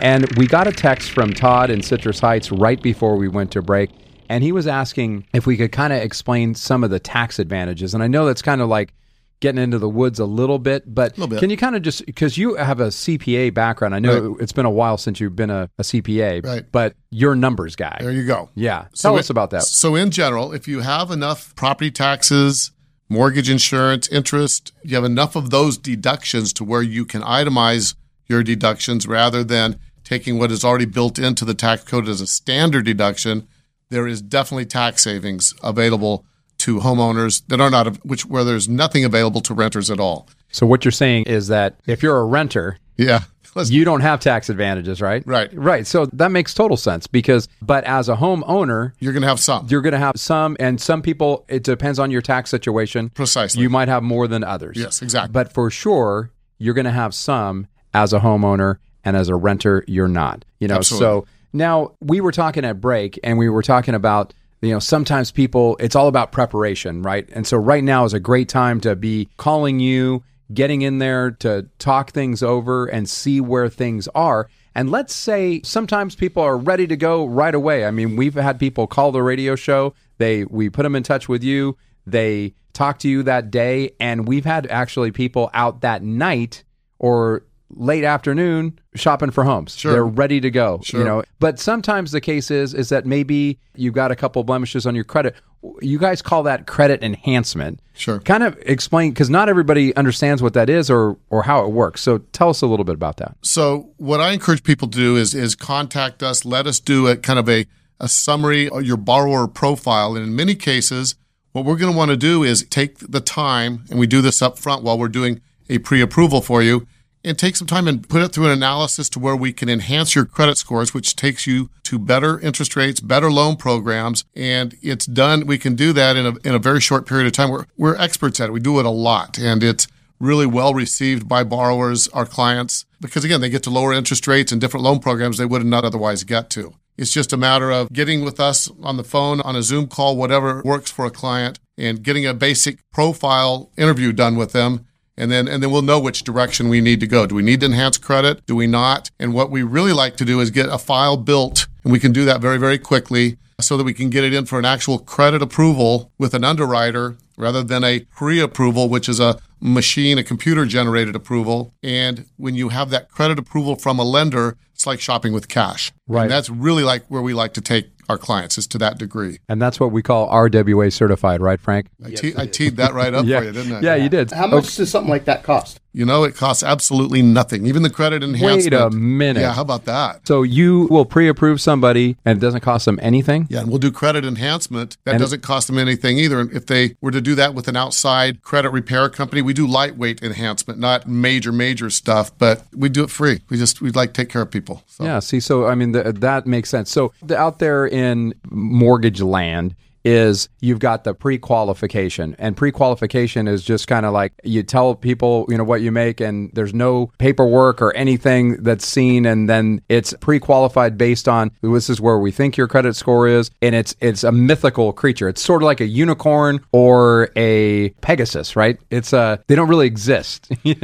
And we got a text from Todd in Citrus Heights right before we went to break. And he was asking if we could kind of explain some of the tax advantages. And I know that's kind of like getting into the woods a little bit, but bit. can you kind of just because you have a CPA background? I know it's been a while since you've been a, a CPA, Right. but you're a numbers guy. There you go. Yeah, So tell it- us about that. So, in general, if you have enough property taxes, mortgage insurance, interest, you have enough of those deductions to where you can itemize your deductions rather than taking what is already built into the tax code as a standard deduction, there is definitely tax savings available to homeowners that are not, which where there's nothing available to renters at all. So what you're saying is that if you're a renter, Yeah. you don't have tax advantages, right? Right. Right. So that makes total sense because, but as a homeowner, You're going to have some. you're going to have some, and some people, it depends on your tax situation. Precisely. You might have more than others. Yes, exactly. But for sure, you're going to have some as a homeowner, and as a renter, you're not. You know, Absolutely. so now we were talking at break, and we were talking about. You know, sometimes people, it's all about preparation, right? And so right now is a great time to be calling you, getting in there to talk things over and see where things are. And let's say sometimes people are ready to go right away. I mean, we've had people call the radio show. They we put them in touch with you. They talk to you that day, and we've had actually people out that night or late afternoon shopping for homes. Sure. They're ready to go. Sure. You know, but sometimes the case is is that maybe you've got a couple blemishes on your credit. You guys call that credit enhancement. Sure. Kind of explain because not everybody understands what that is or or how it works. So tell us a little bit about that. So what I encourage people to do is is contact us. Let us do a kind of a, a summary of your borrower profile. And in many cases, what we're going to want to do is take the time, and we do this up front while we're doing a pre-approval for you, and take some time and put it through an analysis to where we can enhance your credit scores, which takes you to better interest rates, better loan programs, and it's done. We can do that in a in a very short period of time. We're we're experts at it. We do it a lot, and it's really well received by borrowers, our clients, because again, they get to lower interest rates and different loan programs they would not otherwise get to. It's just a matter of getting with us on the phone, on a Zoom call, whatever works for a client, and getting a basic profile interview done with them. And then, and then we'll know which direction we need to go. Do we need to enhance credit? Do we not? And what we really like to do is get a file built, and we can do that very, very quickly so that we can get it in for an actual credit approval with an underwriter rather than a pre approval, which is a machine, a computer generated approval. And when you have that credit approval from a lender, it's like shopping with cash. Right. And that's really like where we like to take our clients is to that degree. And that's what we call RWA certified, right, Frank? I, te- I teed that right up yeah. for you, didn't I? Yeah, you did. How much does something like that cost? You know, it costs absolutely nothing. Even the credit enhancement. Wait a minute. Yeah, how about that? So you will pre-approve somebody, and it doesn't cost them anything. Yeah, and we'll do credit enhancement. That And- doesn't cost them anything either. And if they were to do that with an outside credit repair company, we do lightweight enhancement, not major, major stuff, but we do it free. We just, we'd like to take care of people. So. Yeah. See, so I mean, the, that makes sense. So the, out there in mortgage land is you've got the pre-qualification. And pre-qualification is just kind of like you tell people you know what you make and there's no paperwork or anything that's seen. And then it's pre-qualified based on this is where we think your credit score is. And it's it's a mythical creature. It's sort of like a unicorn or a pegasus right? It's uh they don't really exist.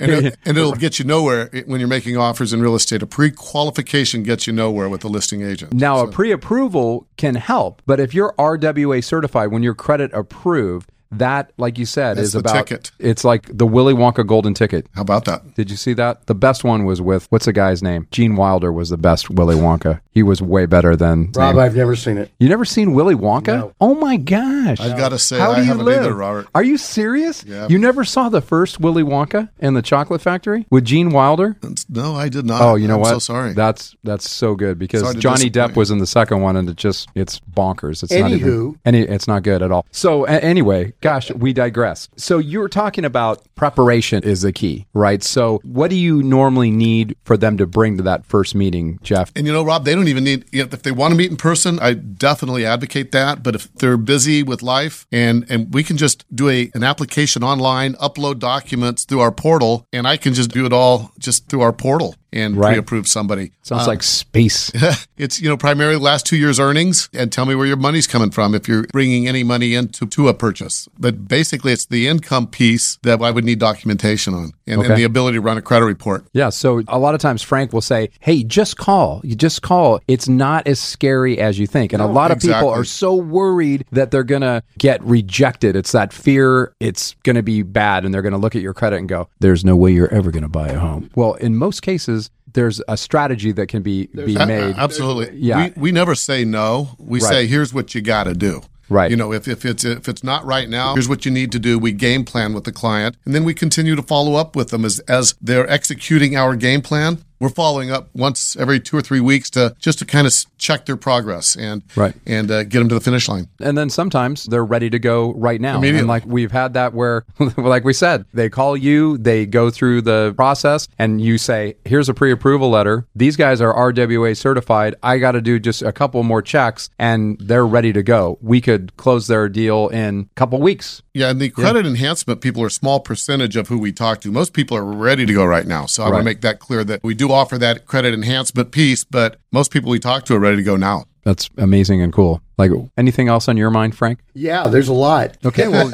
And, it, and it'll get you nowhere when you're making offers in real estate. A pre-qualification gets you nowhere with the listing agent. Now, a pre-approval can help, but if you're RWA certified, when you're credit approved, that, like you said, That's is the about. ticket. It's like the Willy Wonka golden ticket. How about that? Did you see that? The best one was with what's the guy's name? Gene Wilder was the best Willy Wonka. He was way better than Rob, I've never seen it. You never seen Willy Wonka? Oh my gosh! I've got to say, How I do you haven't live? either, Robert. Are you serious? Yeah. You never saw the first Willy Wonka and the Chocolate Factory with Gene Wilder? No, I did not. Oh, you know I'm what? so sorry. That's that's so good because Sorry to Johnny disappoint Depp was in the second one, and it just it's bonkers. It's not even any. It's not good at all. So a- anyway, gosh, we digress. So you were talking about preparation is the key, right? So what do you normally need for them to bring to that first meeting, Jeff? And you know, Rob, they don't even need you know, if they want to meet in person. I definitely advocate that. But if they're busy with life, and and we can just do a an application online, upload documents through our portal, and I can just do it all just through our portal. And Right. pre-approve somebody. Sounds Uh, like space. it's you know primarily last two years earnings and tell me where your money's coming from if you're bringing any money into to a purchase but basically it's the income piece that i would need documentation on and, Okay. and the ability to run a credit report Yeah, so a lot of times Frank will say, "Hey, just call. You just call. It's not as scary as you think." And a No, lot of people are so worried that they're going to get rejected. It's that fear it's going to be bad and they're going to look at your credit and go, "There's no way you're ever going to buy a home." Well, in most cases, there's a strategy that can be be made. absolutely Yeah. we, we never say no we Right. say here's what you got to do Right. You know, if, if it's if it's not right now, here's what you need to do. We game plan with the client, and then we continue to follow up with them as as they're executing our game plan. We're following up once every two or three weeks to just to kind of check their progress and Right. and uh, get them to the finish line. And then sometimes they're ready to go right now. And like we've had that where, like we said, they call you, they go through the process, and you say, here's a pre approval letter. These guys are RWA certified. I got to do just a couple more checks, and they're ready to go. We could close their deal in a couple weeks. Yeah, and the credit enhancement people are a small percentage of who we talk to. Most people are ready to go right now. So I want to make that clear that we do offer that credit enhancement piece, but most people we talk to are ready to go now. That's amazing and cool. Like anything else on your mind, Frank? Yeah, there's a lot. Okay, well,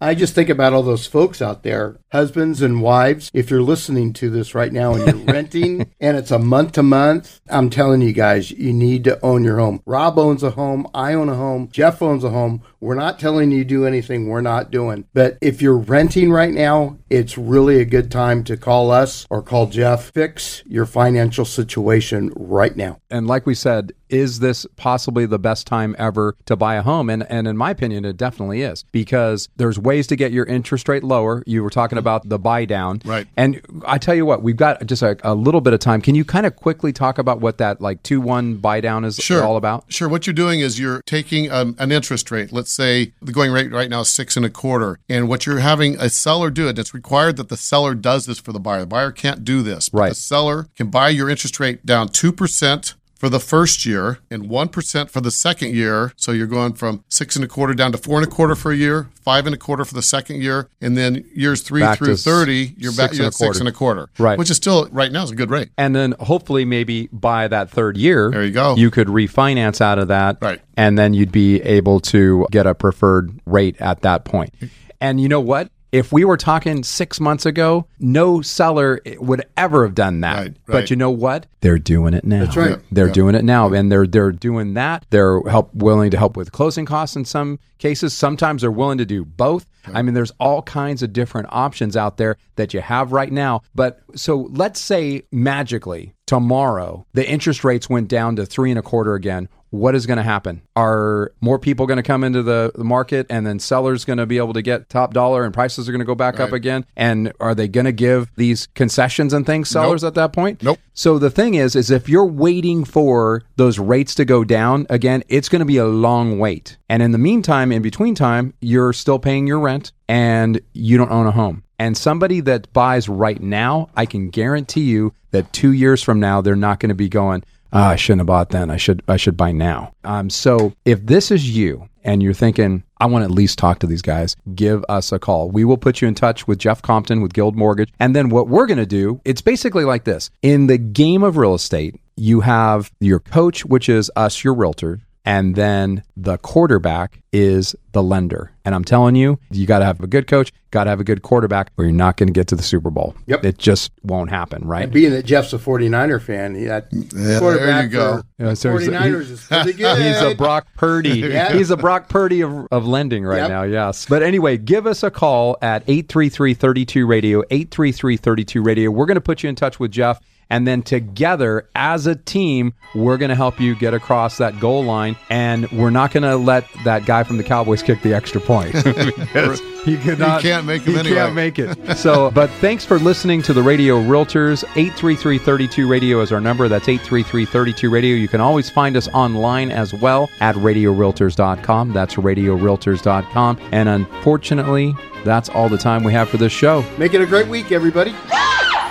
I just think about all those folks out there, husbands and wives. If you're listening to this right now and you're renting and it's a month to month, I'm telling you guys, you need to own your home. Rob owns a home. I own a home. Jeff owns a home. We're not telling you to do anything we're not doing. But if you're renting right now, it's really a good time to call us or call Jeff. Fix your financial situation right now. And like we said, is this possibly the best time ever to buy a home? And and in my opinion, it definitely is because there's ways to get your interest rate lower. You were talking about the buy down, Right. And I tell you what, we've got just a, a little bit of time. Can you kind of quickly talk about what that like two one buy down is Sure. all about? Sure. What you're doing is you're taking um, an interest rate. Let's say the going rate right now is six and a quarter. And what you're having a seller do it, it's required that the seller does this for the buyer. The buyer can't do this. But Right. The seller can buy your interest rate down 2% for the first year and 1% for the second year. So you're going from six and a quarter down to four and a quarter for a year, five and a quarter for the second year. And then years three Back through 30, you're back six you're and a at six and a quarter. Right. Which is still, right now, is a good rate. And then hopefully maybe by that third year, There you go. You could refinance out of that, Right. And then you'd be able to get a preferred rate at that point. And you know what? If we were talking six months ago, no seller would ever have done that. Right, But you know what? They're doing it now. That's right. They're Yeah. doing it now, and they're they're doing that. They're help willing to help with closing costs in some cases. Sometimes they're willing to do both. I mean, there's all kinds of different options out there that you have right now. But so let's say magically tomorrow the interest rates went down to three and a quarter again. What is going to happen? Are more people going to come into the, the market and then sellers going to be able to get top dollar and prices are going to go back up again? And are they going to give these concessions and things sellers at that point? Nope. So the thing is, is if you're waiting for those rates to go down again, it's going to be a long wait. And in the meantime, in between time, you're still paying your rent and you don't own a home. And somebody that buys right now, I can guarantee you that two years from now, they're not going to be going, "Ah, I shouldn't have bought then. I should, I should buy now. Um, so if this is you and you're thinking, I want to at least talk to these guys, give us a call. We will put you in touch with Jeff Compton with Guild Mortgage. And then what we're going to do, it's basically like this. In the game of real estate, you have your coach, which is us, your realtor, and then the quarterback is the lender. And I'm telling you, you got to have a good coach, got to have a good quarterback, or you're not going to get to the Super Bowl. Yep. It just won't happen, right? And being that Jeff's a 49er fan, he that there quarterback you go. for Yeah, so he's a- 49ers is pretty good. He's a Brock Purdy. Yeah. He's a Brock Purdy of, of lending right Yep. now, yes. But anyway, give us a call at 833-32 radio, 833-32 radio. We're going to put you in touch with Jeff and then together as a team, we're going to help you get across that goal line and we're not going to let that guy from the Cowboys kick the extra point. He could not can't make him he anyway. can't make it. So, but thanks for listening to the Radio Realtors. 833-32 Radio is our number. That's 833-32 Radio. You can always find us online as well at radiorealtors.com. That's radiorealtors.com. And unfortunately, that's all the time we have for this show. Make it a great week, everybody.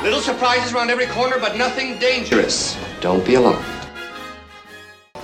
Little surprises around every corner, but nothing dangerous. Don't be alarmed. Woo!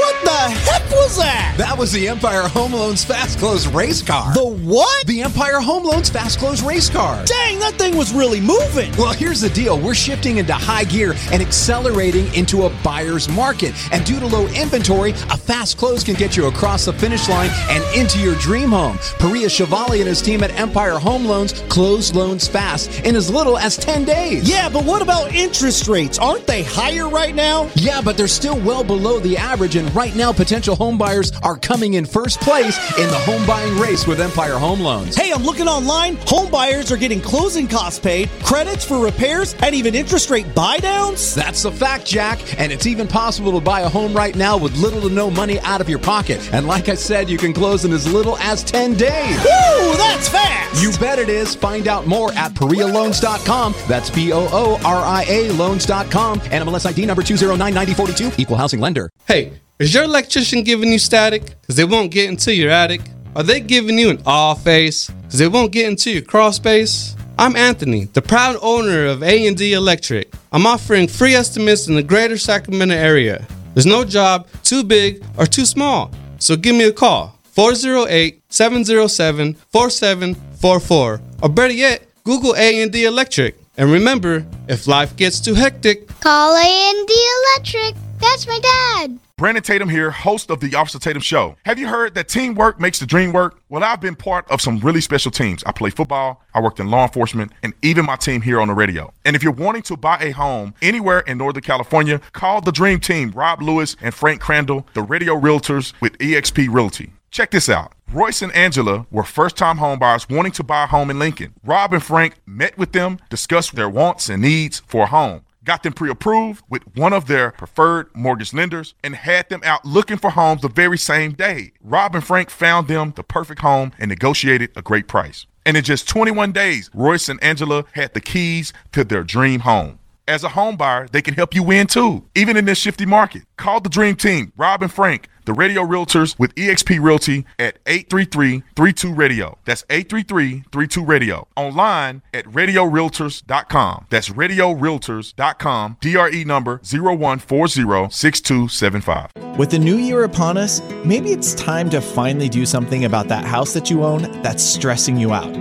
What the heck was that? That was the Empire Home Loans Fast Close race car. The what? The Empire Home Loans Fast Close race car. Dang, that thing was really moving. Well, here's the deal we're shifting into high gear and accelerating into a buyer's market. And due to low inventory, a fast close can get you across the finish line and into your dream home. Pooria Chevalier and his team at Empire Home Loans close loans fast in as little as 10 days. Yeah, but what about interest rates? Aren't they higher right now? Yeah, but they're still well below the average, and right now, potential home buyers are coming in first place in the home buying race with Empire Home Loans. Hey, I'm looking online. Home buyers are getting closing costs paid, credits for repairs, and even interest rate buy downs. That's a fact, Jack. And it's even possible to buy a home right now with little to no money out of your pocket. And like I said, you can close in as little as 10 days. Woo, that's fast! You bet it is. Find out more at PooriaLoans.com. That's P O O R I A loans.com. NMLS ID number 2099042. Equal housing lender. Hey, is your electrician giving you static? Because they won't get into your attic? Are they giving you an off face? Because they won't get into your crawl space? I'm Anthony, the proud owner of A&D Electric. I'm offering free estimates in the greater Sacramento area. There's no job too big or too small. So give me a call. 408-707-4744 or better yet, Google A&D Electric. And remember, if life gets too hectic, Call A&D Electric. That's my dad. Brandon Tatum here, host of the Officer Tatum Show. Have you heard that teamwork makes the dream work? Well, I've been part of some really special teams. I play football, I worked in law enforcement, and even my team here on the radio. And if you're wanting to buy a home anywhere in Northern California, call the Dream Team, Rob Lewis and Frank Crandall, the radio realtors with eXp Realty. Check this out. Royce and Angela were first time homebuyers wanting to buy a home in Lincoln. Rob and Frank met with them, discussed their wants and needs for a home got them pre-approved with one of their preferred mortgage lenders and had them out looking for homes the very same day. Rob and Frank found them the perfect home and negotiated a great price. And in just 21 days, Royce and Angela had the keys to their dream home. As a home buyer, they can help you win too, even in this shifty market. Call the Dream Team, Rob and Frank, the radio realtors with eXp Realty at 833-32-RADIO. That's 833-32-RADIO. Online at radiorealtors.com. That's radiorealtors.com. DRE number 01406275. With the new year upon us, maybe it's time to finally do something about that house that you own that's stressing you out.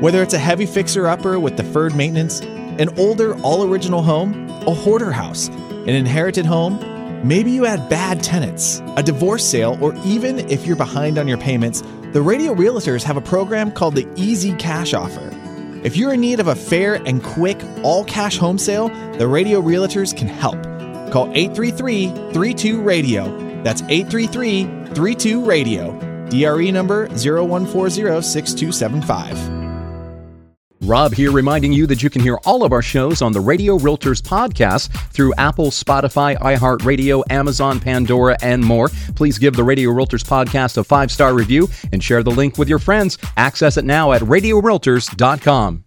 Whether it's a heavy fixer-upper with deferred maintenance, an older, all original home, a hoarder house, an inherited home, maybe you had bad tenants, a divorce sale, or even if you're behind on your payments, the Radio Realtors have a program called the Easy Cash Offer. If you're in need of a fair and quick all cash home sale, the Radio Realtors can help. Call 833 32 Radio. That's 833 32 Radio. DRE number 0140 6275. Rob here reminding you that you can hear all of our shows on the Radio Realtors podcast through Apple, Spotify, iHeartRadio, Amazon, Pandora, and more. Please give the Radio Realtors podcast a five star review and share the link with your friends. Access it now at radiorealtors.com.